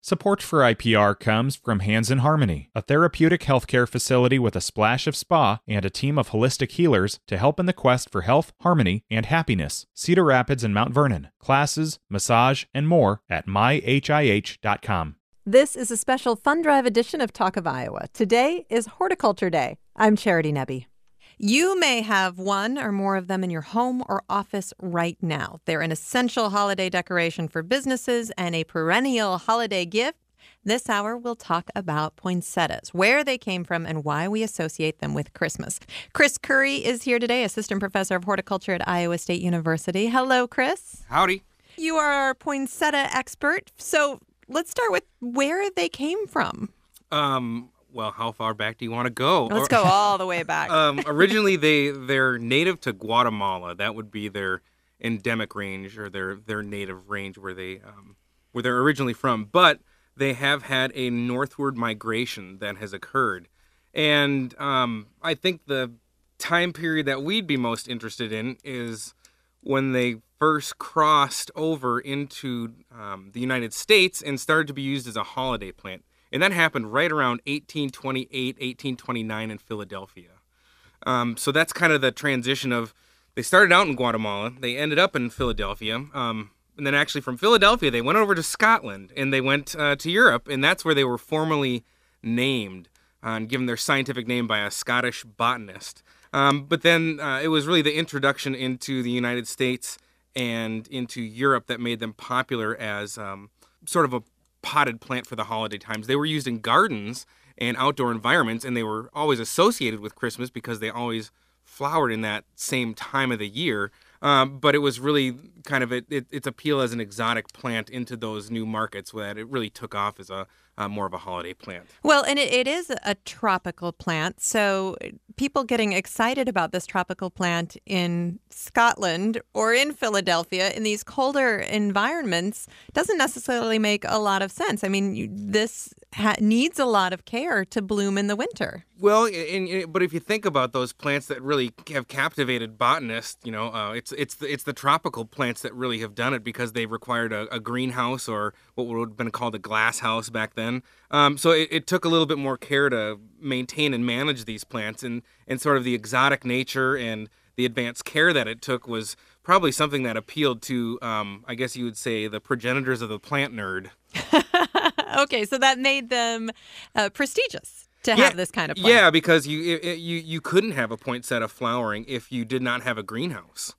Support for IPR comes from Hands in Harmony, a therapeutic healthcare facility with a splash of spa and a team of holistic healers to help in the quest for health, harmony, and happiness. Cedar Rapids and Mount Vernon. Classes, massage, and more at myhih.com. This is a special fund drive edition of Talk of Iowa. Today is Horticulture Day. I'm Charity Nebbe. You may have one or more of them in your home or office right now. They're an essential holiday decoration for businesses and a perennial holiday gift. This hour, we'll talk about poinsettias, where they came from, and why we associate them with Christmas. Chris Currey is here today, assistant professor of horticulture at Iowa State University. Hello, Chris. Howdy. You are our poinsettia expert. So let's start with where they came from. Um, well, how far back do you want to go? Let's go all the way back. um, originally, they they're native to Guatemala. That would be their endemic range or their their native range where they um, where they're originally from. But they have had a northward migration that has occurred, and um, I think the time period that we'd be most interested in is when they first crossed over into um, the United States and started to be used as a holiday plant. And that happened right around 1828, 1829 in Philadelphia. Um, so that's kind of the transition of they started out in Guatemala, they ended up in Philadelphia. Um, and then actually from Philadelphia, they went over to Scotland and they went uh, to Europe. And that's where they were formally named uh, and given their scientific name by a Scottish botanist. Um, but then uh, it was really the introduction into the United States and into Europe that made them popular as um, sort of a potted plant for the holiday times. They were used in gardens and outdoor environments, and they were always associated with Christmas because they always flowered in that same time of the year. Um, but it was really kind of it, it, its appeal as an exotic plant into those new markets that it really took off as a uh, more of a holiday plant. Well, and it, it is a tropical plant. So people getting excited about this tropical plant in Scotland or in Philadelphia in these colder environments doesn't necessarily make a lot of sense. I mean, you, this ha- needs a lot of care to bloom in the winter. Well, and, and, but if you think about those plants that really have captivated botanists, you know, uh, it's it's the, it's the tropical plants that really have done it because they required a, a greenhouse or what would have been called a glass house back then. Um, so it, it, took a little bit more care to maintain and manage these plants, and and sort of the exotic nature and the advanced care that it took was probably something that appealed to, um, I guess you would say, the progenitors of the plant nerd. okay, so that made them uh, prestigious to yeah, have this kind of plant. Yeah, because you it, you you couldn't have a poinsettia flowering if you did not have a greenhouse.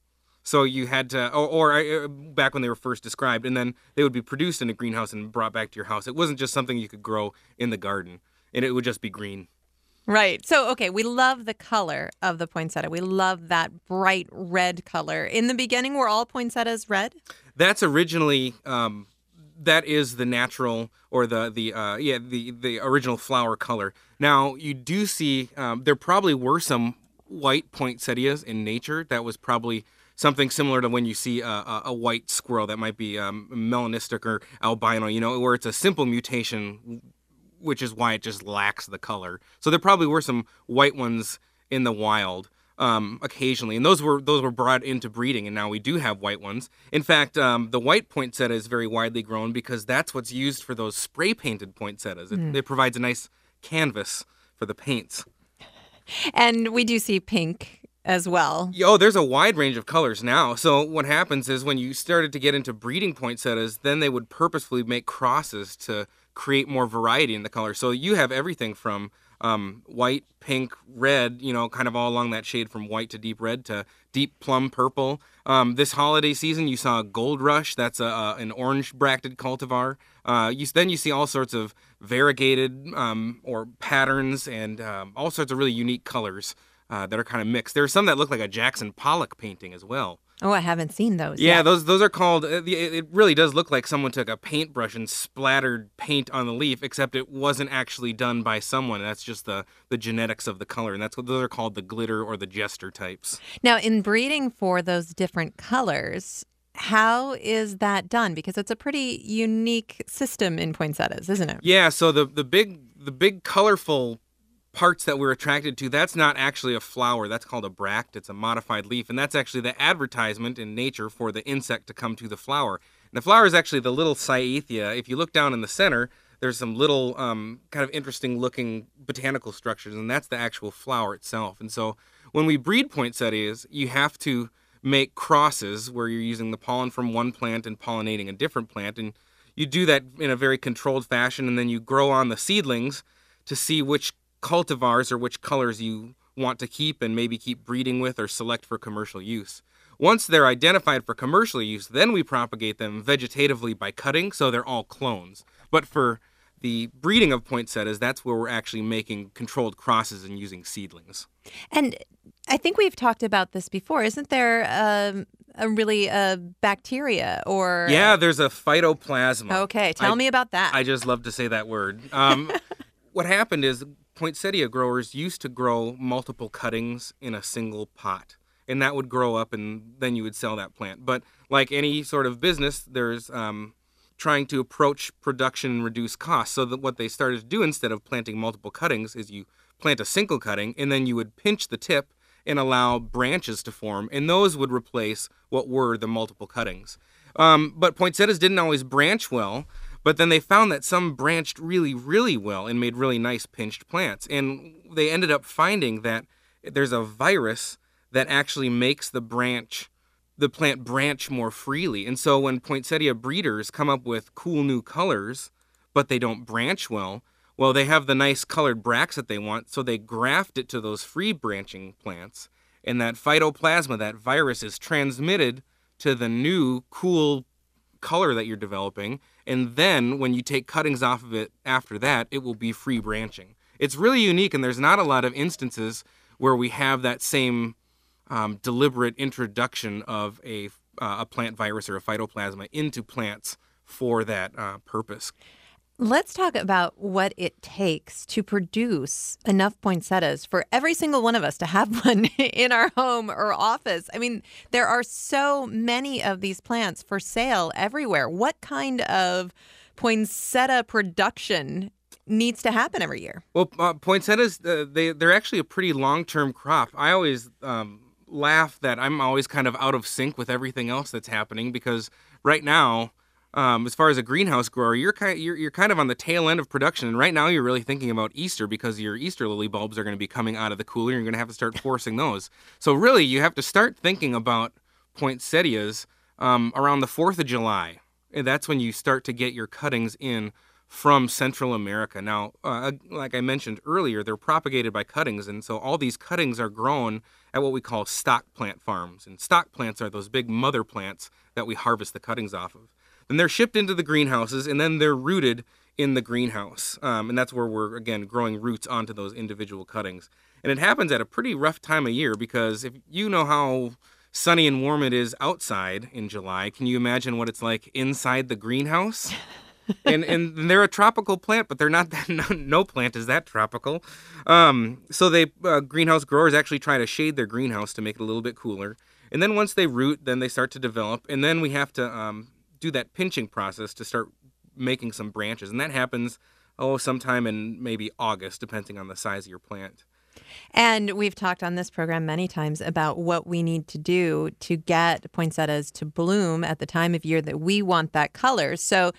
So you had to, or, or, uh, back when they were first described, and then they would be produced in a greenhouse and brought back to your house. It wasn't just something you could grow in the garden, and it would just be green. Right. So, okay, we love the color of the poinsettia. We love that bright red color. In the beginning, were all poinsettias red? That's originally um, that is the natural or the the uh, yeah the the original flower color. Now you do see um, there probably were some white poinsettias in nature. That was probably something similar to when you see a, a, a white squirrel that might be um, melanistic or albino. You know, where it's a simple mutation, which is why it just lacks the color. So there probably were some white ones in the wild um, occasionally, and those were those were brought into breeding, and now we do have white ones. In fact, um, the white poinsettia is very widely grown because that's what's used for those spray painted poinsettias. It, mm. it provides a nice canvas for the paints. And we do see pink as well. Oh, there's a wide range of colors now. So what happens is when you started to get into breeding poinsettias, then they would purposefully make crosses to create more variety in the color. So you have everything from um, white, pink, red, you know, kind of all along that shade from white to deep red to deep plum purple. Um, this holiday season, you saw a Gold Rush. That's a, a an orange bracted cultivar. Uh, you, then you see all sorts of variegated um, or patterns and um, all sorts of really unique colors uh, that are kind of mixed. There are some that look like a Jackson Pollock painting as well. Oh, I haven't seen those. Yeah, yet. those those are called. Uh, it really does look like someone took a paintbrush and splattered paint on the leaf, except it wasn't actually done by someone. That's just the the genetics of the color, and that's what those are called the glitter or the jester types. Now, in breeding for those different colors, how is that done? Because it's a pretty unique system in poinsettias, isn't it? Yeah. So the the big the big colorful parts that we're attracted to, that's not actually a flower. That's called a bract. It's a modified leaf. And that's actually the advertisement in nature for the insect to come to the flower. And the flower is actually the little cyathia. If you look down in the center, there's some little um, kind of interesting looking botanical structures, and that's the actual flower itself. And so when we breed poinsettias, you have to make crosses where you're using the pollen from one plant and pollinating a different plant. And you do that in a very controlled fashion, and then you grow on the seedlings to see which cultivars or which colors you want to keep and maybe keep breeding with or select for commercial use. Once they're identified for commercial use, then we propagate them vegetatively by cutting, so they're all clones. But for the breeding of poinsettias, that's where we're actually making controlled crosses and using seedlings. And I think we've talked about this before. Isn't there um, a really a bacteria or yeah? There's a phytoplasma. Okay, tell I, me about that. I just love to say that word. Um, what happened is poinsettia growers used to grow multiple cuttings in a single pot, and that would grow up, and then you would sell that plant. But like any sort of business, there's um, trying to approach production and reduce costs. So that what they started to do instead of planting multiple cuttings is you plant a single cutting, and then you would pinch the tip and allow branches to form, and those would replace what were the multiple cuttings. Um, but poinsettias didn't always branch well, but then they found that some branched really, really well and made really nice pinched plants. And they ended up finding that there's a virus that actually makes the branch the plant branch more freely. And so when poinsettia breeders come up with cool new colors, but they don't branch well, well, they have the nice colored bracts that they want, so they graft it to those free branching plants. And that phytoplasma, that virus, is transmitted to the new cool color that you're developing. And then when you take cuttings off of it after that, it will be free branching. It's really unique, and there's not a lot of instances where we have that same um, deliberate introduction of a, uh, a plant virus or a phytoplasma into plants for that uh, purpose. Let's talk about what it takes to produce enough poinsettias for every single one of us to have one in our home or office. I mean, there are so many of these plants for sale everywhere. What kind of poinsettia production needs to happen every year? Well, uh, poinsettias, uh, they, they're actually a pretty long term crop. I always um, laugh that I'm always kind of out of sync with everything else that's happening because right now, um, as far as a greenhouse grower, you're kind of, you're, you're kind of on the tail end of production, and right now you're really thinking about Easter because your Easter lily bulbs are going to be coming out of the cooler. You're going to have to start forcing those. So really, you have to start thinking about poinsettias um, around the Fourth of July, and that's when you start to get your cuttings in from Central America. Now, uh, like I mentioned earlier, they're propagated by cuttings, and so all these cuttings are grown at what we call stock plant farms. And stock plants are those big mother plants that we harvest the cuttings off of. And they're shipped into the greenhouses and then they're rooted in the greenhouse. Um, and that's where we're, again, growing roots onto those individual cuttings. And it happens at a pretty rough time of year because if you know how sunny and warm it is outside in July, can you imagine what it's like inside the greenhouse? and and they're a tropical plant, but they're not that. No, no plant is that tropical. Um, so they uh, greenhouse growers actually try to shade their greenhouse to make it a little bit cooler. And then once they root, then they start to develop, and then we have to um, do that pinching process to start making some branches, and that happens oh sometime in maybe August, depending on the size of your plant. And we've talked on this program many times about what we need to do to get poinsettias to bloom at the time of year that we want that color. So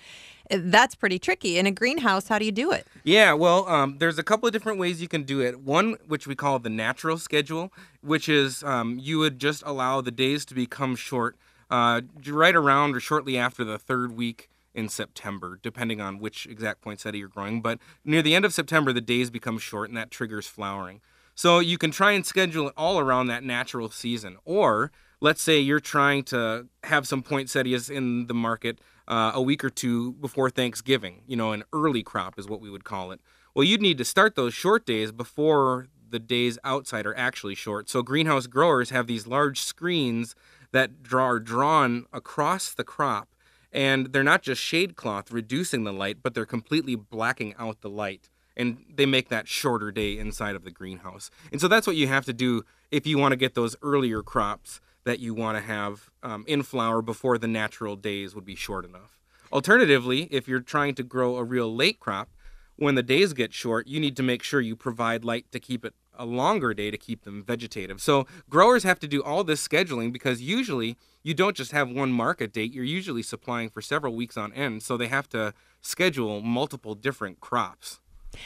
eh, that's pretty tricky. In a greenhouse, how do you do it? Yeah, well, um, there's a couple of different ways you can do it. One, which we call the natural schedule, which is um, you would just allow the days to become short uh, right around or shortly after the third week in September, depending on which exact poinsettia you're growing. But near the end of September, the days become short and that triggers flowering. So you can try and schedule it all around that natural season. Or let's say you're trying to have some poinsettias in the market uh, a week or two before Thanksgiving. You know, an early crop is what we would call it. Well, you'd need to start those short days before the days outside are actually short. So greenhouse growers have these large screens that are drawn across the crop. And they're not just shade cloth reducing the light, but they're completely blacking out the light. And they make that shorter day inside of the greenhouse. And so that's what you have to do if you want to get those earlier crops that you want to have um, in flower before the natural days would be short enough. Alternatively, if you're trying to grow a real late crop, when the days get short, you need to make sure you provide light to keep it a longer day to keep them vegetative. So growers have to do all this scheduling because usually you don't just have one market date, you're usually supplying for several weeks on end. So they have to schedule multiple different crops.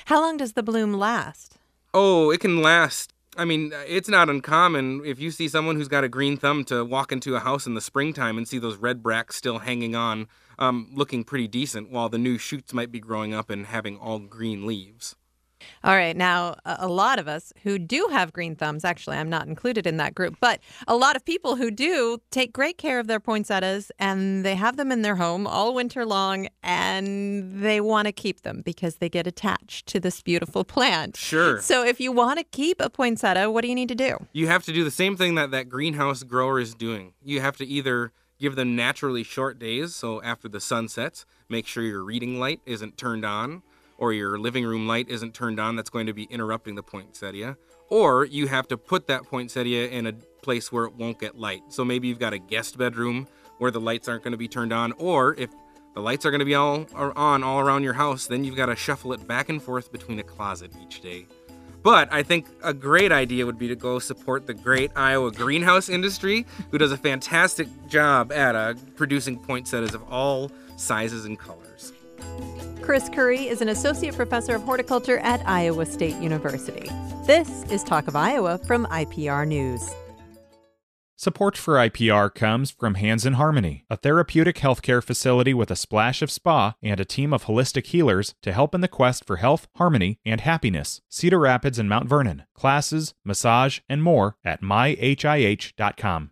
How long does the bloom last? Oh, it can last. I mean, it's not uncommon if you see someone who's got a green thumb to walk into a house in the springtime and see those red bracts still hanging on, um, looking pretty decent, while the new shoots might be growing up and having all green leaves. All right. Now, a lot of us who do have green thumbs, actually, I'm not included in that group, but a lot of people who do take great care of their poinsettias and they have them in their home all winter long and they want to keep them because they get attached to this beautiful plant. Sure. So, if you want to keep a poinsettia, what do you need to do? You have to do the same thing that that greenhouse grower is doing. You have to either give them naturally short days, so after the sun sets, make sure your reading light isn't turned on or your living room light isn't turned on, that's going to be interrupting the poinsettia. Or you have to put that poinsettia in a place where it won't get light. So maybe you've got a guest bedroom where the lights aren't going to be turned on, or if the lights are going to be all on all around your house, then you've got to shuffle it back and forth between a closet each day. But I think a great idea would be to go support the great Iowa greenhouse industry, who does a fantastic job at uh, producing poinsettias of all sizes and colors. Chris Currey is an associate professor of horticulture at Iowa State University. This is Talk of Iowa from IPR News. Support for IPR comes from Hands in Harmony, a therapeutic healthcare facility with a splash of spa and a team of holistic healers to help in the quest for health, harmony, and happiness. Cedar Rapids and Mount Vernon. Classes, massage, and more at myhih.com.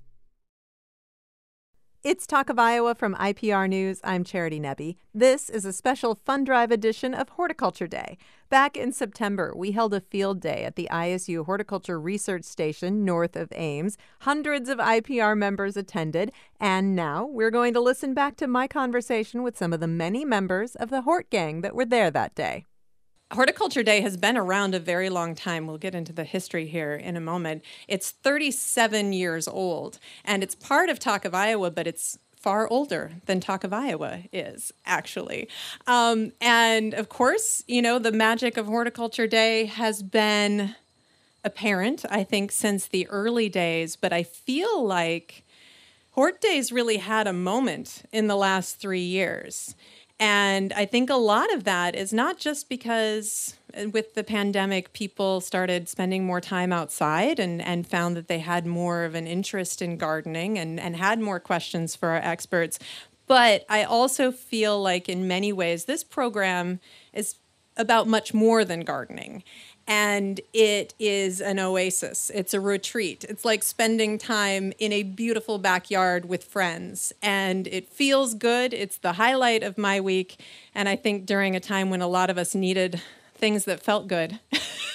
It's Talk of Iowa from IPR News. I'm Charity Nebbe. This is a special fund drive edition of Horticulture Day. Back in September, we held a field day at the ISU Horticulture Research Station north of Ames. Hundreds of IPR members attended, and now we're going to listen back to my conversation with some of the many members of the Hort Gang that were there that day. Horticulture Day has been around a very long time. We'll get into the history here in a moment. It's 37 years old, and it's part of Talk of Iowa, but it's far older than Talk of Iowa is, actually. Um, and of course, you know, the magic of Horticulture Day has been apparent, I think, since the early days, but I feel like Hort Days really had a moment in the last three years. And I think a lot of that is not just because uh, with the pandemic, people started spending more time outside and, and found that they had more of an interest in gardening and, and had more questions for our experts. But I also feel like, in many ways, this program is about much more than gardening and it is an oasis. It's a retreat. It's like spending time in a beautiful backyard with friends, and it feels good. It's the highlight of my week, and I think during a time when a lot of us needed things that felt good.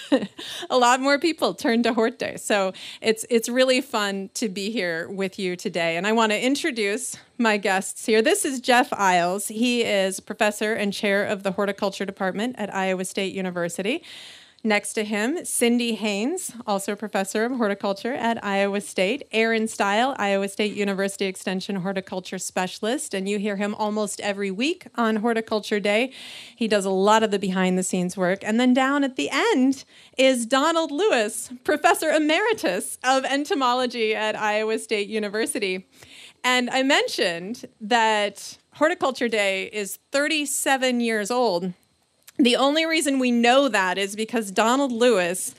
a lot more people turned to Hort Day. So it's it's really fun to be here with you today. And I want to introduce my guests here. This is Jeff Iles. He is professor and chair of the horticulture department at Iowa State University. Next to him, Cindy Haynes, also professor of horticulture at Iowa State. Aaron Steil, Iowa State University Extension horticulture specialist, and you hear him almost every week on Horticulture Day. He does a lot of the behind the scenes work. And then down at the end is Donald Lewis, professor emeritus of entomology at Iowa State University. And I mentioned that Horticulture Day is 37 years old. The only reason we know that is because Donald Lewis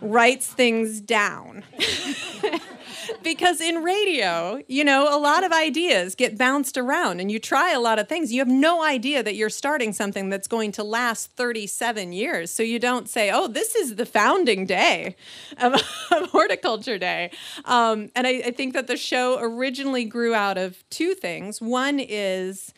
writes things down. because in radio, you know, a lot of ideas get bounced around and you try a lot of things. You have no idea that you're starting something that's going to last 37 years. So you don't say, oh, this is the founding day of, of Horticulture Day. Um, and I, I think that the show originally grew out of two things. One is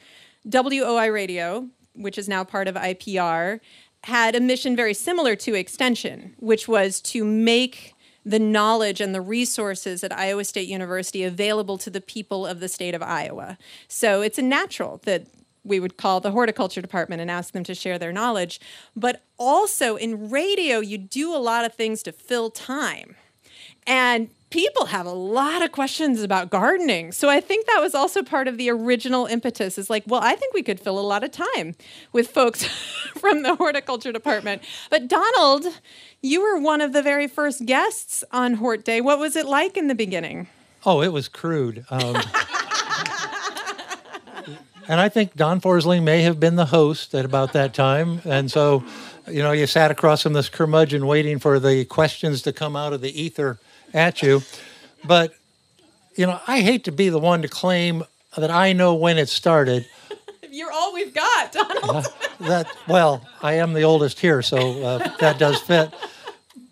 WOI Radio, which is now part of IPR, had a mission very similar to Extension, which was to make the knowledge and the resources at Iowa State University available to the people of the state of Iowa. So it's a natural that we would call the horticulture department and ask them to share their knowledge. But also in radio, you do a lot of things to fill time. And people have a lot of questions about gardening. So I think that was also part of the original impetus is like, well, I think we could fill a lot of time with folks from the horticulture department. But Donald, you were one of the very first guests on Hort Day. What was it like in the beginning? Oh, it was crude. Um, and I think Don Forsling may have been the host at about that time. And so, you know, you sat across from this curmudgeon waiting for the questions to come out of the ether at you. But, you know, I hate to be the one to claim that I know when it started. You're all we've got, Donald. Uh, that well, I am the oldest here, so uh, that does fit.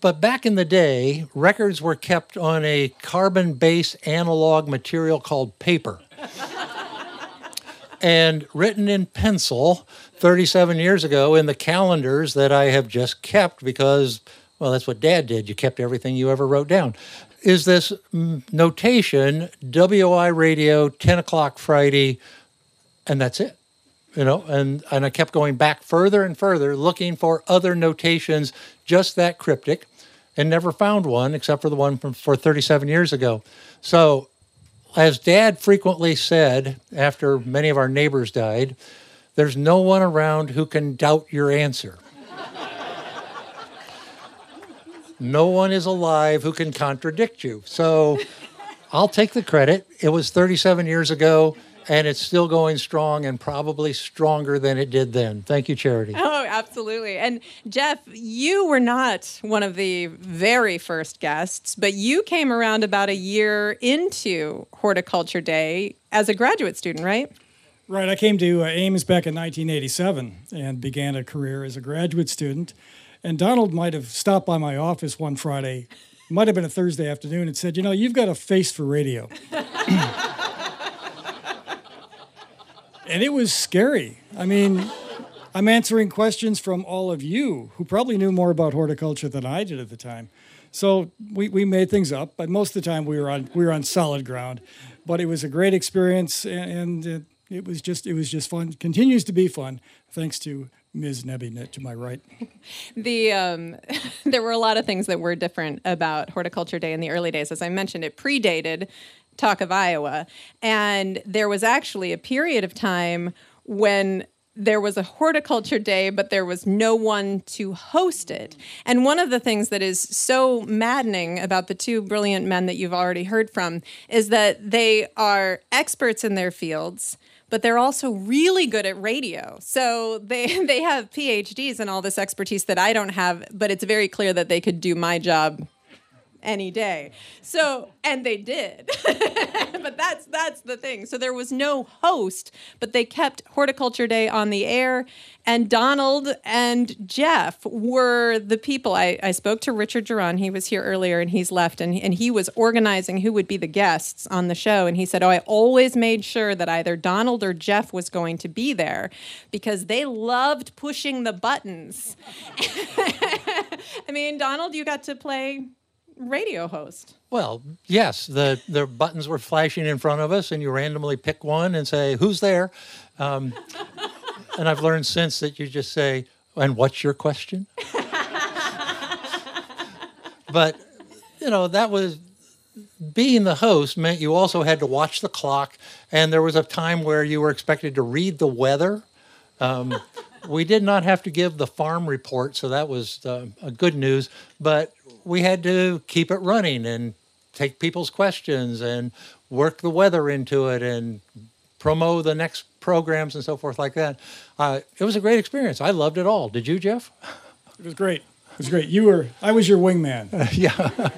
But back in the day, records were kept on a carbon-based analog material called paper. and written in pencil 37 years ago in the calendars that I have just kept because well, that's what dad did. You kept everything you ever wrote down. Is this notation WOI radio, 10 o'clock Friday, and that's it. You know, and, and I kept going back further and further looking for other notations just that cryptic and never found one except for the one from for 37 years ago. So, as dad frequently said after many of our neighbors died, there's no one around who can doubt your answer. No one is alive who can contradict you. So I'll take the credit. It was 37 years ago and it's still going strong and probably stronger than it did then. Thank you, Charity. Oh, absolutely. And Jeff, you were not one of the very first guests, but you came around about a year into Horticulture Day as a graduate student, right? Right. I came to uh, Ames back in 1987 and began a career as a graduate student. And Donald might have stopped by my office one Friday, might have been a Thursday afternoon, and said, You know, you've got a face for radio. and it was scary. I mean, I'm answering questions from all of you who probably knew more about horticulture than I did at the time. So we, we made things up, but most of the time we were on we were on solid ground. But it was a great experience, and, and it, it was just it was just fun. Continues to be fun, thanks to Ms. Nebbe to my right. the um, there were a lot of things that were different about Horticulture Day in the early days. As I mentioned, it predated Talk of Iowa, and there was actually a period of time when there was a horticulture day, but there was no one to host it. And one of the things that is so maddening about the two brilliant men that you've already heard from is that they are experts in their fields but they're also really good at radio. So they they have PhDs and all this expertise that I don't have, but it's very clear that they could do my job any day. So, and they did. but that's that's the thing. So there was no host, but they kept Horticulture Day on the air and Donald and Jeff were the people. I, I spoke to Richard Jauron. He was here earlier and he's left and, and he was organizing who would be the guests on the show. And he said, Oh, I always made sure that either Donald or Jeff was going to be there because they loved pushing the buttons. I mean, Donald, you got to play radio host. Well, yes, the the buttons were flashing in front of us, and you randomly pick one and say, "Who's there?" Um, and I've learned since that you just say, "And what's your question?" but you know that was being the host meant you also had to watch the clock, and there was a time where you were expected to read the weather. Um, we did not have to give the farm report, so that was uh, good news. But we had to keep it running and take people's questions and work the weather into it and promo the next programs and so forth like that. Uh, it was a great experience. I loved it all. Did you, Jeff? It was great. It was great. You were. I was your wingman. Uh, yeah.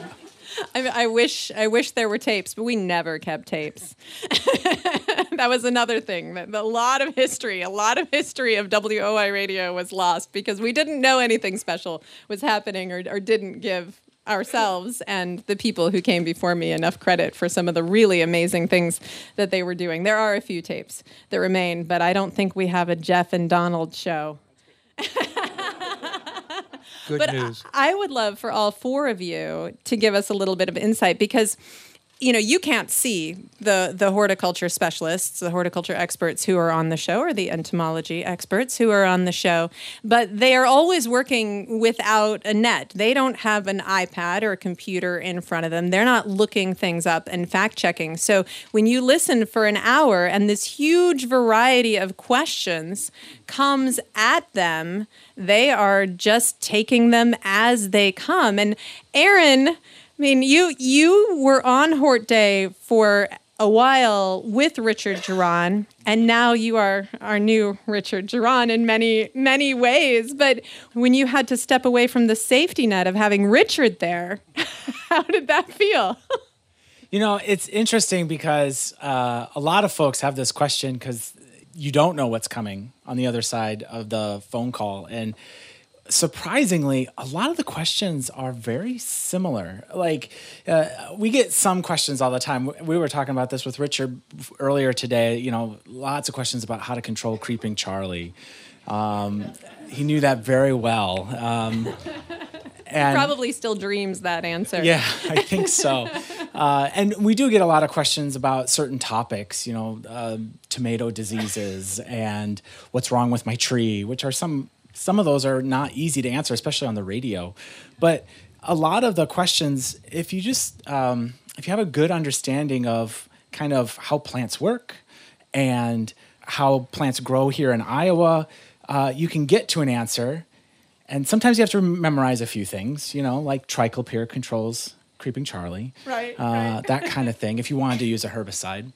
I, I, wish I wish there were tapes, but we never kept tapes. that was another thing. A lot of history, a lot of history of WOI radio was lost because we didn't know anything special was happening or, or didn't give ourselves and the people who came before me enough credit for some of the really amazing things that they were doing. There are a few tapes that remain, but I don't think we have a Jeff and Donald show. Good but news. I would love for all four of you to give us a little bit of insight because you know, you can't see the the horticulture specialists, the horticulture experts who are on the show, or the entomology experts who are on the show, but they are always working without a net. They don't have an iPad or a computer in front of them. They're not looking things up and fact checking. So when you listen for an hour and this huge variety of questions comes at them, they are just taking them as they come. And Aaron I mean, you you were on Hort Day for a while with Richard Jauron, and now you are our new Richard Jauron in many many ways. But when you had to step away from the safety net of having Richard there, how did that feel? You know, it's interesting because uh, a lot of folks have this question because you don't know what's coming on the other side of the phone call, and surprisingly, a lot of the questions are very similar. Like, uh, we get some questions all the time. We were talking about this with Richard earlier today. You know, lots of questions about how to control creeping Charlie. Um, he knew that very well. Um, and probably still dreams that answer. Yeah, I think so. uh, and we do get a lot of questions about certain topics, you know, uh, tomato diseases and what's wrong with my tree, which are some some of those are not easy to answer, especially on the radio. But a lot of the questions, if you just um, if you have a good understanding of kind of how plants work and how plants grow here in Iowa, uh, you can get to an answer. And sometimes you have to memorize a few things, you know, like triclopyr controls creeping Charlie, right, uh, right. that kind of thing. If you wanted to use a herbicide.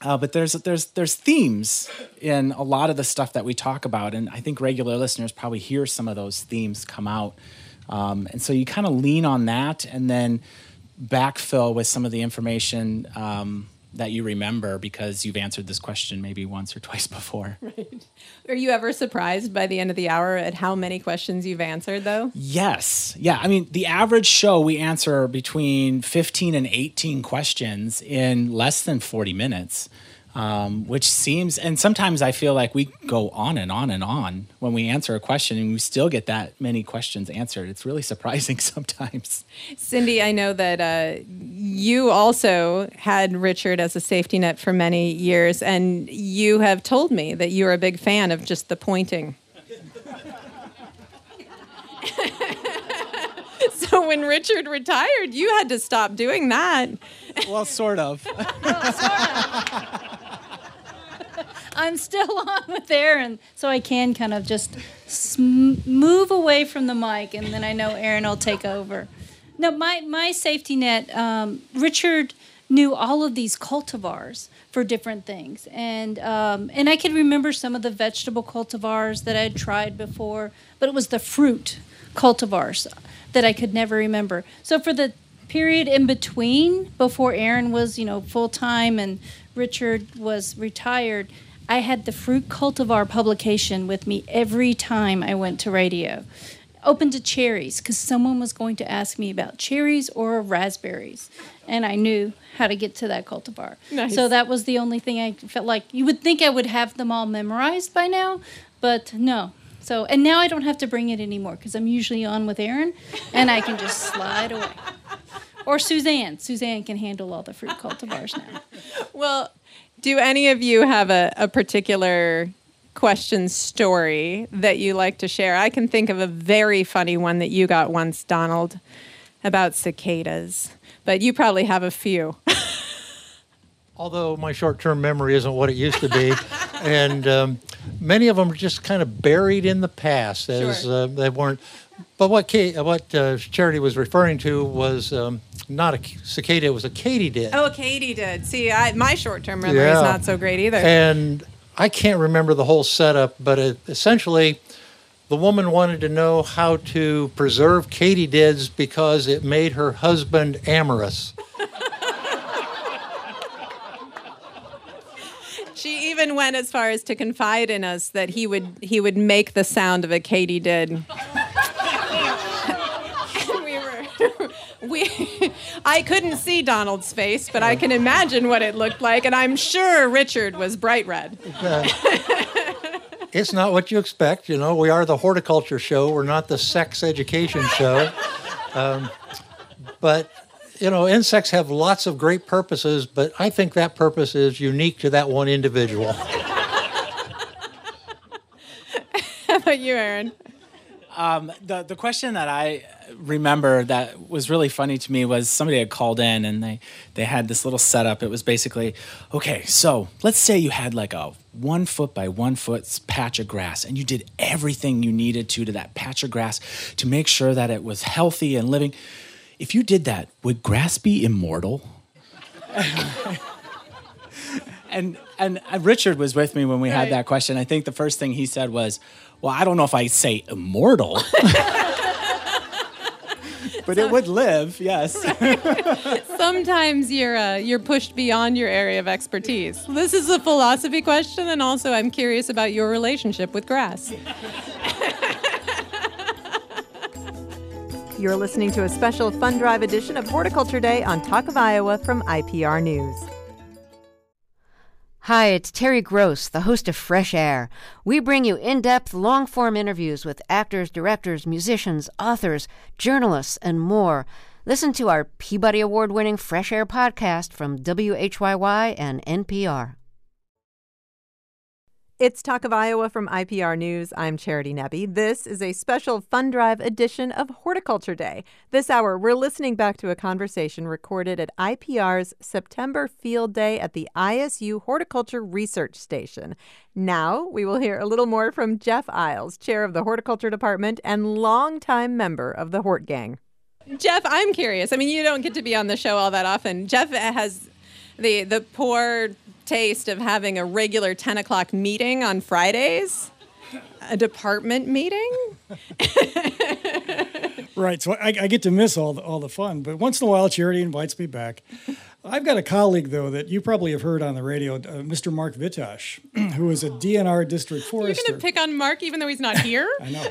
Uh, but there's there's there's themes in a lot of the stuff that we talk about, and I think regular listeners probably hear some of those themes come out, um, and so you kind of lean on that, and then backfill with some of the information um, that you remember because you've answered this question maybe once or twice before. Right. Are you ever surprised by the end of the hour at how many questions you've answered, though? Yes. Yeah. I mean, the average show we answer between 15 and 18 questions in less than 40 minutes um, which seems, and sometimes I feel like we go on and on and on when we answer a question and we still get that many questions answered. It's really surprising sometimes. Cindy, I know that uh, you also had Richard as a safety net for many years, and you have told me that you're a big fan of just the pointing. so when Richard retired, you had to stop doing that. Well, sort of. well, sort of. I'm still on with Aaron, so I can kind of just sm- move away from the mic, and then I know Aaron will take over. No, my my safety net. Um, Richard knew all of these cultivars for different things, and um, and I could remember some of the vegetable cultivars that I had tried before, but it was the fruit cultivars that I could never remember. So for the period in between, before Aaron was you know full time and Richard was retired, I had the Fruit Cultivar publication with me every time I went to radio. Open to cherries because someone was going to ask me about cherries or raspberries, and I knew how to get to that cultivar. Nice. So that was the only thing I felt like you would think I would have them all memorized by now, but no. So and now I don't have to bring it anymore because I'm usually on with Aaron, and I can just slide away. Or Suzanne. Suzanne can handle all the fruit cultivars now. Well, do any of you have a, a particular question story that you like to share? I can think of a very funny one that you got once, Donald, about cicadas, but you probably have a few. Although my short term memory isn't what it used to be. and um, many of them are just kind of buried in the past as sure. uh, they weren't. But what, Kate, what uh, Charity was referring to was um, not a cicada, it was a katydid. Oh, a katydid. See, I, my short term memory yeah. is not so great either. And I can't remember the whole setup, but it, essentially, the woman wanted to know how to preserve katydids because it made her husband amorous. she even went as far as to confide in us that he would he would make the sound of a katydid. we I couldn't see Donald's face, but I can imagine what it looked like, and I'm sure Richard was bright red. it's not what you expect, you know. We are the horticulture show. We're not the sex education show. Um, but you know, insects have lots of great purposes, but I think that purpose is unique to that one individual. How about you, Aaron? Um, the the question that I remember that was really funny to me was somebody had called in and they they had this little setup. It was basically, okay, so let's say you had like a one foot by one foot patch of grass and you did everything you needed to to that patch of grass to make sure that it was healthy and living. If you did that, would grass be immortal? and and Richard was with me when we had that question. I think the first thing he said was, "Well, I don't know if I say immortal." but it would live, yes. Sometimes you're uh, you're pushed beyond your area of expertise. This is a philosophy question, and also I'm curious about your relationship with grass. You're listening to a special Fund Drive edition of Horticulture Day on Talk of Iowa from IPR News. Hi, it's Terry Gross, the host of Fresh Air. We bring you in depth, long form interviews with actors, directors, musicians, authors, journalists, and more. Listen to our Peabody Award winning Fresh Air podcast from WHYY and NPR. It's Talk of Iowa from IPR News. I'm Charity Nebbe. This is a special Fund Drive edition of Horticulture Day. This hour, we're listening back to a conversation recorded at IPR's September Field Day at the ISU Horticulture Research Station. Now, we will hear a little more from Jeff Iles, chair of the Horticulture Department and longtime member of the Hort Gang. Jeff, I'm curious. I mean, you don't get to be on the show all that often. Jeff has the the poor taste of having a regular 10 o'clock meeting on Fridays, a department meeting. Right, so I, I get to miss all the, all the fun, but once in a while, Charity invites me back. I've got a colleague, though, that you probably have heard on the radio, uh, Mr. Mark Vitosh, who is a DNR district forester. You're going to pick on Mark even though he's not here? I know.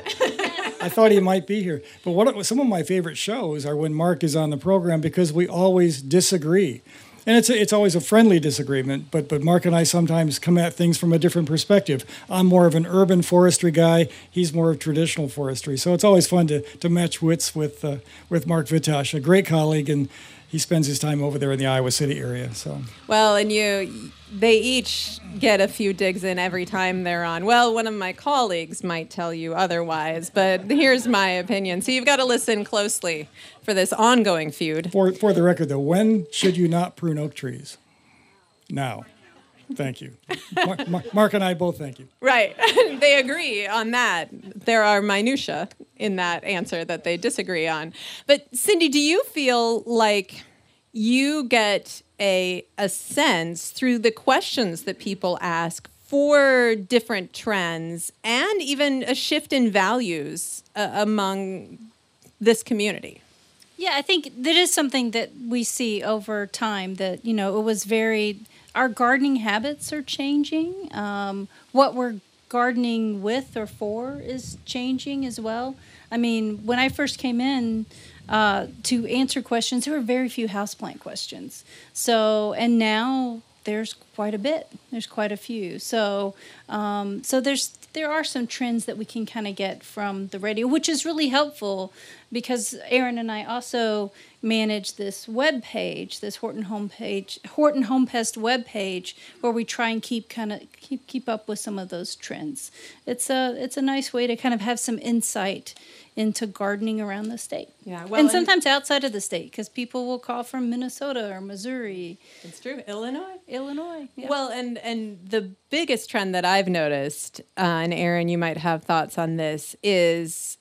I thought he might be here. But what some of my favorite shows are when Mark is on the program because we always disagree. And it's a, it's always a friendly disagreement, but but Mark and I sometimes come at things from a different perspective. I'm more of an urban forestry guy. He's more of traditional forestry. So it's always fun to, to match wits with uh, with Mark Vitosh, a great colleague, and he spends his time over there in the Iowa City area. So Well, and you, they each get a few digs in every time they're on. Well, one of my colleagues might tell you otherwise, but here's my opinion. So you've got to listen closely for this ongoing feud. for for the record, though, when should you not prune oak trees? Now. Thank you. Mark, Mark, Mark and I both thank you. Right. they agree on that. There are minutia in that answer that they disagree on. But Cindy, do you feel like you get a a sense through the questions that people ask for different trends and even a shift in values uh, among this community? Yeah, I think that is something that we see over time that, you know, it was very, our gardening habits are changing. Um, what we're gardening with or for is changing as well. I mean, when I first came in uh, to answer questions, there were very few houseplant questions. So, and now there's quite a bit. There's quite a few. So, um, so there's there are some trends that we can kind of get from the radio, which is really helpful because Aaron and I also manage this web page, this Hort and Home page, Hort and Home Pest web page, where we try and keep kind of keep keep up with some of those trends. It's a it's a nice way to kind of have some insight into gardening around the state. Yeah, well, and and- sometimes outside of the state because people will call from Minnesota or Missouri, It's true. Illinois. Illinois. Yeah. Well, and and the biggest trend that I've noticed, uh, and Aaron, you might have thoughts on this, is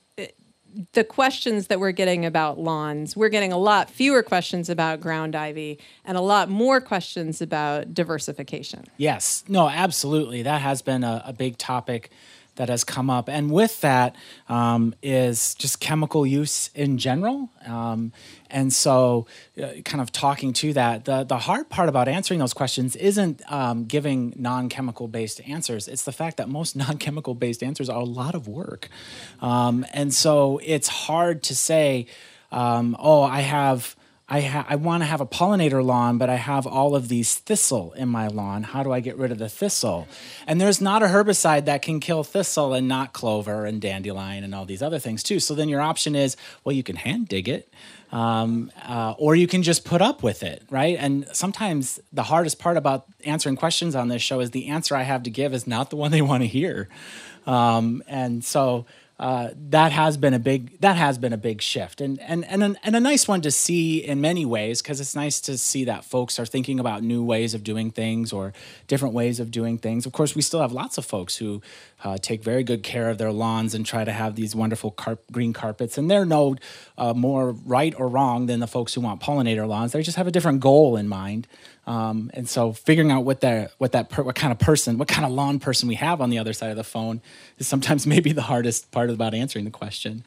the questions that we're getting about lawns. We're getting a lot fewer questions about ground ivy and a lot more questions about diversification. Yes, no, absolutely. That has been a, a big topic that has come up, and with that um, is just chemical use in general. Um, and so, uh, kind of talking to that, the the hard part about answering those questions isn't um, giving non-chemical based answers. It's the fact that most non-chemical based answers are a lot of work, um, and so it's hard to say, um, oh, I have I, ha- I want to have a pollinator lawn, but I have all of these thistle in my lawn. How do I get rid of the thistle? And there's not a herbicide that can kill thistle and not clover and dandelion and all these other things too. So then your option is, well, you can hand dig it, um, uh, or you can just put up with it, right? And sometimes the hardest part about answering questions on this show is the answer I have to give is not the one they want to hear. Um, and so uh, that has been a big that has been a big shift and and and a, and a nice one to see in many ways because it's nice to see that folks are thinking about new ways of doing things or different ways of doing things. Of course, we still have lots of folks who uh, take very good care of their lawns and try to have these wonderful carp- green carpets, and they're no uh, more right or wrong than the folks who want pollinator lawns. They just have a different goal in mind. Um, and so figuring out what that what that per, what kind of person, what kind of lawn person we have on the other side of the phone is sometimes maybe the hardest part about answering the question.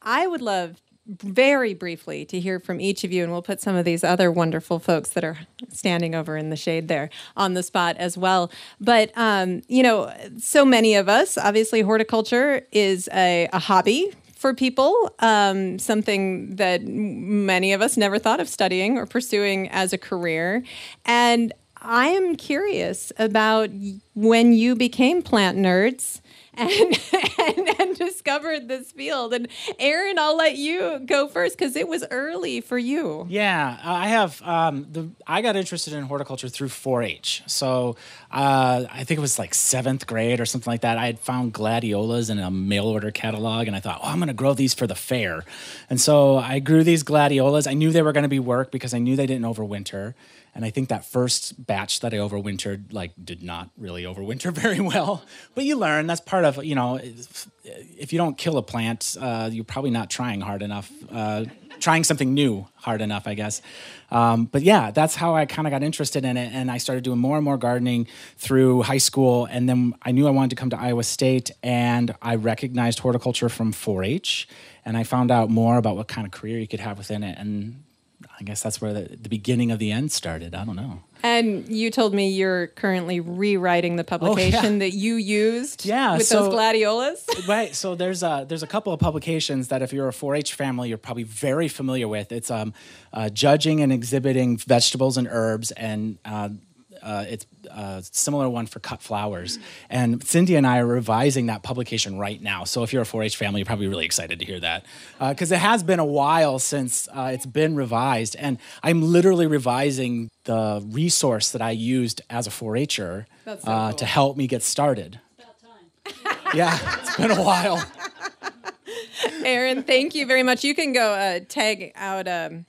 I would love very briefly to hear from each of you, and we'll put some of these other wonderful folks that are standing over in the shade there on the spot as well. But, um, you know, so many of us, obviously, horticulture is a, a hobby for people, um, something that many of us never thought of studying or pursuing as a career. And I am curious about when you became plant nerds. And, and, and discovered this field. And Aaron, I'll let you go first because it was early for you. Yeah, I have. Um, the I got interested in horticulture through 4-H. So uh, I think it was like seventh grade or something like that. I had found gladiolas in a mail order catalog, and I thought, oh, I'm going to grow these for the fair. And so I grew these gladiolas. I knew they were going to be work because I knew they didn't overwinter. And I think that first batch that I overwintered, like, did not really overwinter very well. But you learn. That's part of, you know, if you don't kill a plant, uh, you're probably not trying hard enough, uh, trying something new hard enough, I guess. Um, but yeah, that's how I kind of got interested in it. And I started doing more and more gardening through high school. And then I knew I wanted to come to Iowa State, and I recognized horticulture from 4 H. And I found out more about what kind of career you could have within it. And I guess that's where the, the beginning of the end started. I don't know. And you told me you're currently rewriting the publication Oh, yeah. that you used Yeah, with so- those gladiolas. right. So there's a there's a couple of publications that if you're a 4-H family, you're probably very familiar with. It's um, uh, judging and exhibiting vegetables and herbs, and uh, uh, it's a similar one for cut flowers. And Cindy and I are revising that publication right now. So if you're a 4-H family, you're probably really excited to hear that because it has been a while since uh, it's been revised, and I'm literally revising the resource that I used as a 4-H'er so uh, cool. to help me get started. Yeah, it's been a while. Aaron, thank you very much. You can go uh, tag out um,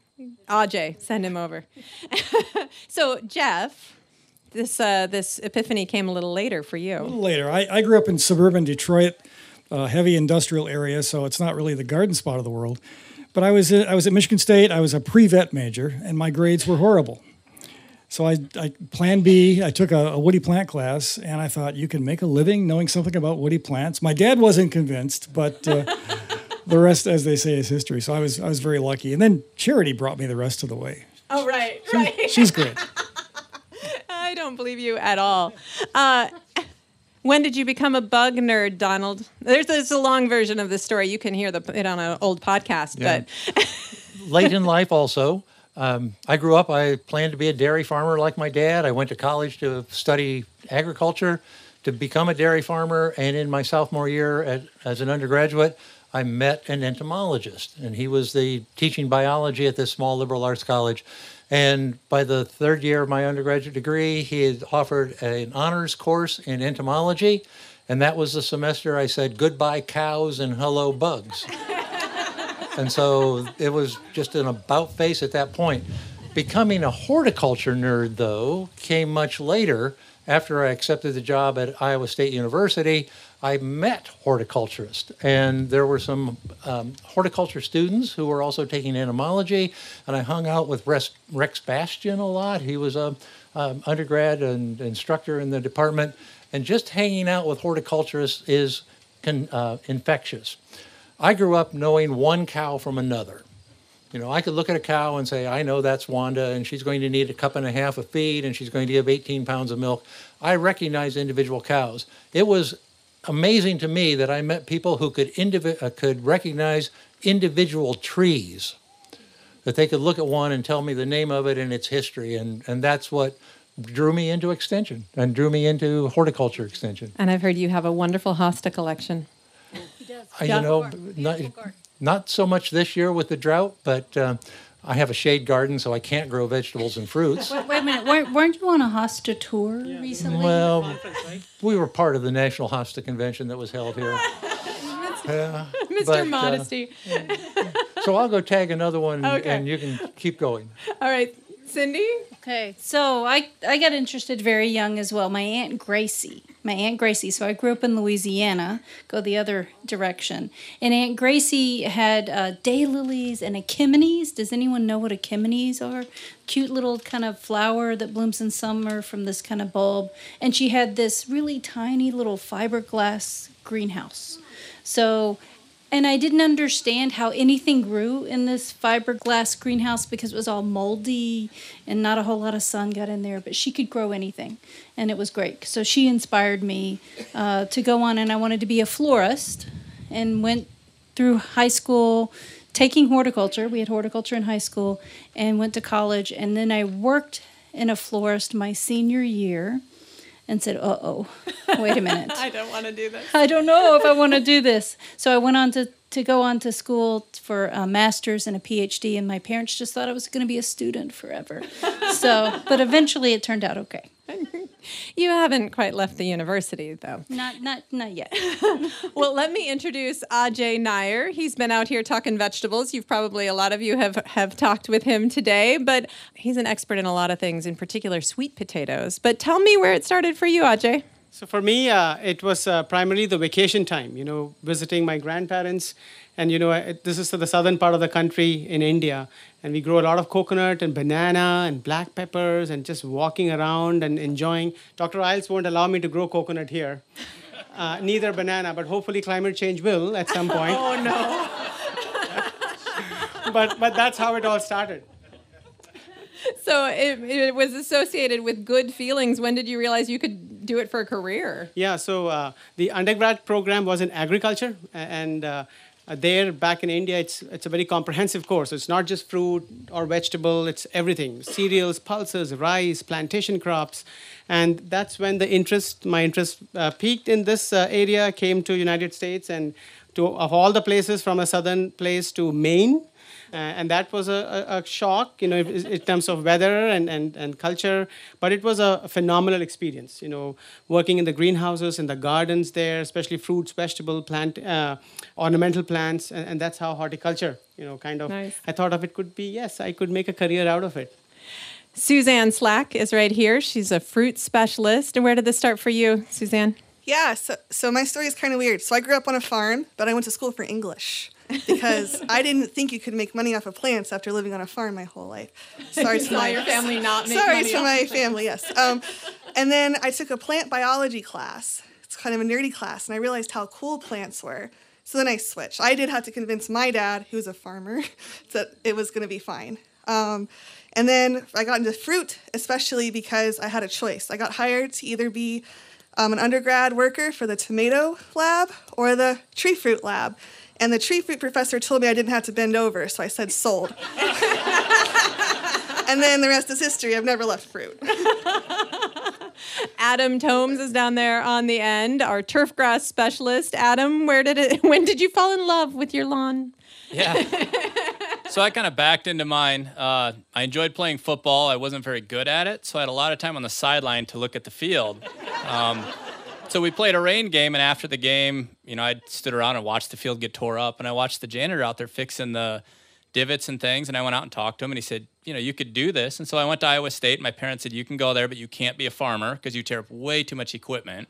Ajay, send him over. so, Jeff, this uh, this epiphany came a little later for you. A little later. I, I grew up in suburban Detroit, uh, heavy industrial area, so it's not really the garden spot of the world. But I was at, I was at Michigan State. I was a pre-vet major, and my grades were horrible. So I, I Plan B. I took a, a woody plant class, and I thought you can make a living knowing something about woody plants. My dad wasn't convinced, but uh, the rest, as they say, is history. So I was I was very lucky. And then Charity brought me the rest of the way. Oh, right, right. She's great. Don't believe you at all. Uh, when did you become a bug nerd, Donald? There's, there's a long version of this story. You can hear the, it on an old podcast, Yeah. but late in life also. Um, I grew up, I planned to be a dairy farmer like my dad. I went to college to study agriculture, to become a dairy farmer. And in my sophomore year at, as an undergraduate, I met an entomologist, and he was the teaching biology at this small liberal arts college. And by the third year of my undergraduate degree, he had offered an honors course in entomology. And that was the semester I said goodbye cows and hello bugs. And so it was just an about face at that point. Becoming a horticulture nerd, though, came much later. After I accepted the job at Iowa State University, I met horticulturists, and there were some um, horticulture students who were also taking entomology. And I hung out with Rex, Bastian a lot. He was a um, undergrad and instructor in the department, and just hanging out with horticulturists is con, uh, infectious. I grew up knowing one cow from another. You know, I could look at a cow and say, I know that's Wanda, and she's going to need a cup and a half of feed, and she's going to give 18 pounds of milk. I recognize individual cows. It was amazing to me that I met people who could indivi- uh, could recognize individual trees. that they could look at one and tell me the name of it and its history. And, and that's what drew me into extension and drew me into horticulture extension. And I've heard you have a wonderful hosta collection. Uh, You know, not, not so much this year with the drought, but uh, I have a shade garden, so I can't grow vegetables and fruits. Wait, wait a minute. Weren't, weren't you on a hosta tour recently? Well, we were part of the National Hosta Convention that was held here. Yeah, Mr. but, uh, Modesty. so I'll go tag another one, Okay. and you can keep going. All right, Cindy? Okay, so I I got interested very young as well. My aunt Gracie, my aunt Gracie. So I grew up in Louisiana. Go the other direction, and Aunt Gracie had uh, daylilies and achimenes. Does anyone know what achimenes are? Cute little kind of flower that blooms in summer from this kind of bulb. And she had this really tiny little fiberglass greenhouse. So and I didn't understand how anything grew in this fiberglass greenhouse because it was all moldy and not a whole lot of sun got in there. But she could grow anything, and it was great. So she inspired me uh, to go on, and I wanted to be a florist, and went through high school taking horticulture. We had horticulture in high school, and went to college, and then I worked in a florist my senior year. And said, "Uh oh, wait a minute." I don't want to do this. I don't know if I want to do this. So I went on to, to go on to school for a master's and a PhD, and my parents just thought I was going to be a student forever. So, but eventually it turned out okay. You haven't quite left the university, though. Not not not yet. Well, let me introduce Ajay Nair. He's been out here talking vegetables. You've probably, a lot of you have, have talked with him today, but he's an expert in a lot of things, in particular sweet potatoes. But tell me where it started for you, Ajay. So for me, uh, it was uh, primarily the vacation time, you know, visiting my grandparents. And, you know, I- this is the southern part of the country in India. And we grow a lot of coconut and banana and black peppers and just walking around and enjoying. Dr. Iles won't allow me to grow coconut here. Uh, neither banana, but hopefully climate change will at some point. Oh, no. but, but that's how it all started. So it, it was associated with good feelings. When did you realize you could do it for a career? Yeah, so uh, the undergrad program was in agriculture, and uh, there back in India, it's it's a very comprehensive course. It's not just fruit or vegetable; it's everything: cereals, pulses, rice, plantation crops, and that's when the interest, my interest, uh, peaked in this uh, area. Came to United States, and to of all the places from a southern place to Maine. Uh, and that was a, a, a shock, you know, in, in terms of weather and, and, and culture. But it was a phenomenal experience, you know, working in the greenhouses, in the gardens there, especially fruits, vegetable, plant, uh, ornamental plants, and, and that's how horticulture, you know, kind of. Nice. I thought of it could be yes, I could make a career out of it. Suzanne Slack is right here. She's a fruit specialist. And where did this start for you, Suzanne? Yeah, so, so my story is kind of weird. So I grew up on a farm, but I went to school for English because I didn't think you could make money off of plants after living on a farm my whole life. Sorry to my your family not make Sorry to my family, yes. Um, and then I took a plant biology class. It's kind of a nerdy class, and I realized how cool plants were. So then I switched. I did have to convince my dad, who was a farmer, that it was going to be fine. Um, and then I got into fruit, especially because I had a choice. I got hired to either be um, an undergrad worker for the tomato lab or the tree fruit lab. And the tree fruit professor told me I didn't have to bend over, so I said sold. and then the rest is history. I've never left fruit. Adam Thoms is down there on the end, our turf grass specialist. Adam, where did it when did you fall in love with your lawn? Yeah. so I kind of backed into mine. Uh, I enjoyed playing football. I wasn't very good at it, so I had a lot of time on the sideline to look at the field. Um, so we played a rain game, and after the game, you know, I stood around and watched the field get tore up, and I watched the janitor out there fixing the divots and things, and I went out and talked to him, and he said, you know, you could do this. And so I went to Iowa State. My parents said, you can go there, but you can't be a farmer because you tear up way too much equipment.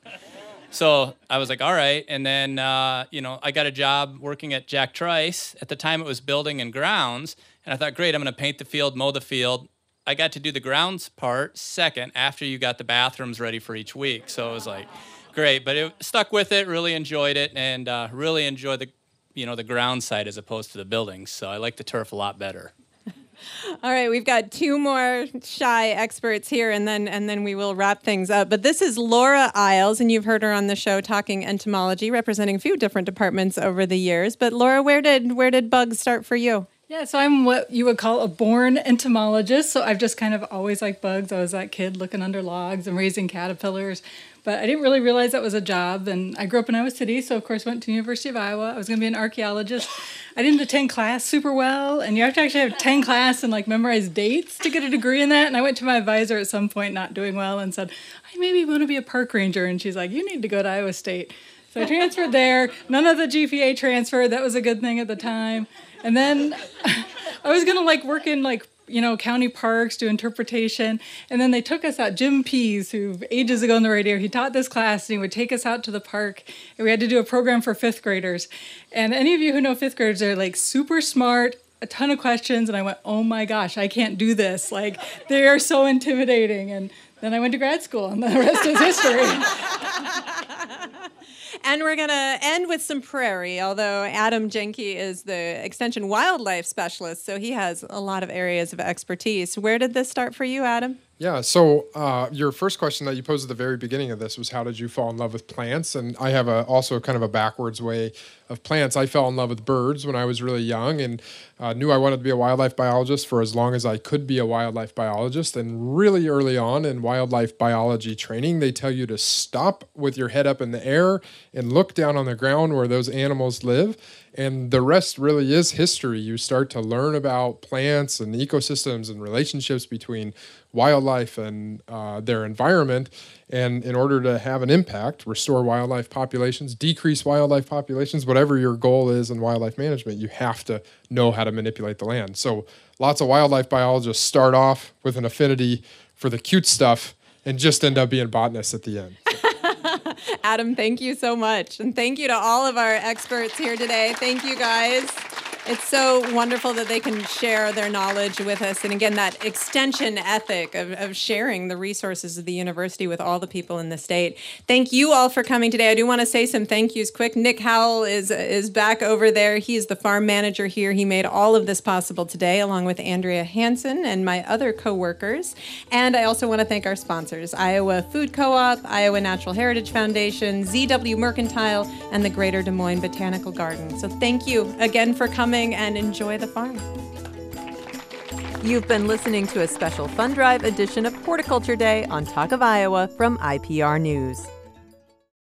So I was like, all right. And then, uh, you know, I got a job working at Jack Trice. At the time, it was building and grounds. And I thought, great, I'm going to paint the field, mow the field. I got to do the grounds part second after you got the bathrooms ready for each week. So it was like, great. But it stuck with it, really enjoyed it, and uh, really enjoyed the, you know, the ground side as opposed to the buildings. So I like the turf a lot better. All right, we've got two more shy experts here, and then and then we will wrap things up. But this is Laura Iles, and you've heard her on the show talking entomology, representing a few different departments over the years. But Laura, where did where did bugs start for you? Yeah, so I'm what you would call a born entomologist. So I've just kind of always liked bugs. I was that kid looking under logs and raising caterpillars. But I didn't really realize that was a job. And I grew up in Iowa City, so of course went to University of Iowa. I was going to be an archaeologist. I didn't attend class super well, and you have to actually have 10 class and like memorize dates to get a degree in that. And I went to my advisor at some point, not doing well, and said, I maybe want to be a park ranger. And she's like, you need to go to Iowa State. So I transferred there. None of the GPA transferred. That was a good thing at the time. And then I was gonna like work in like you know county parks, do interpretation, and then they took us out. Jim Pease, who ages ago on the radio, he taught this class, and he would take us out to the park, and we had to do a program for fifth graders. And any of you who know fifth graders, they're like super smart, a ton of questions, and I went, oh my gosh, I can't do this. Like they are so intimidating, and then I went to grad school, and the rest is history. And we're going to end with some prairie, although Adam Janke is the Extension Wildlife Specialist, so he has a lot of areas of expertise. Where did this start for you, Adam? Yeah. So uh, your first question that you posed at the very beginning of this was how did you fall in love with plants? And I have a, also kind of a backwards way of plants. I fell in love with birds when I was really young and uh, knew I wanted to be a wildlife biologist for as long as I could be a wildlife biologist. And really early on in wildlife biology training, they tell you to stop with your head up in the air and look down on the ground where those animals live and the rest really is history. You start to learn about plants and ecosystems and relationships between wildlife and uh, their environment. And in order to have an impact, restore wildlife populations, decrease wildlife populations, whatever your goal is in wildlife management, you have to know how to manipulate the land. So lots of wildlife biologists start off with an affinity for the cute stuff and just end up being botanists at the end. Adam, thank you so much. And thank you to all of our experts here today. Thank you guys. It's so wonderful that they can share their knowledge with us. And again, that extension ethic of, of sharing the resources of the university with all the people in the state. Thank you all for coming today. I do want to say some thank yous quick. Nick Howell is, is back over there. He's the farm manager here. He made all of this possible today, along with Andrea Hanson and my other coworkers. And I also want to thank our sponsors Iowa Food Co op, Iowa Natural Heritage Foundation, ZW Mercantile, and the Greater Des Moines Botanical Garden. So thank you again for coming coming and enjoy the farm. You've been listening to a special Fund Drive edition of Horticulture Day on Talk of Iowa from IPR News.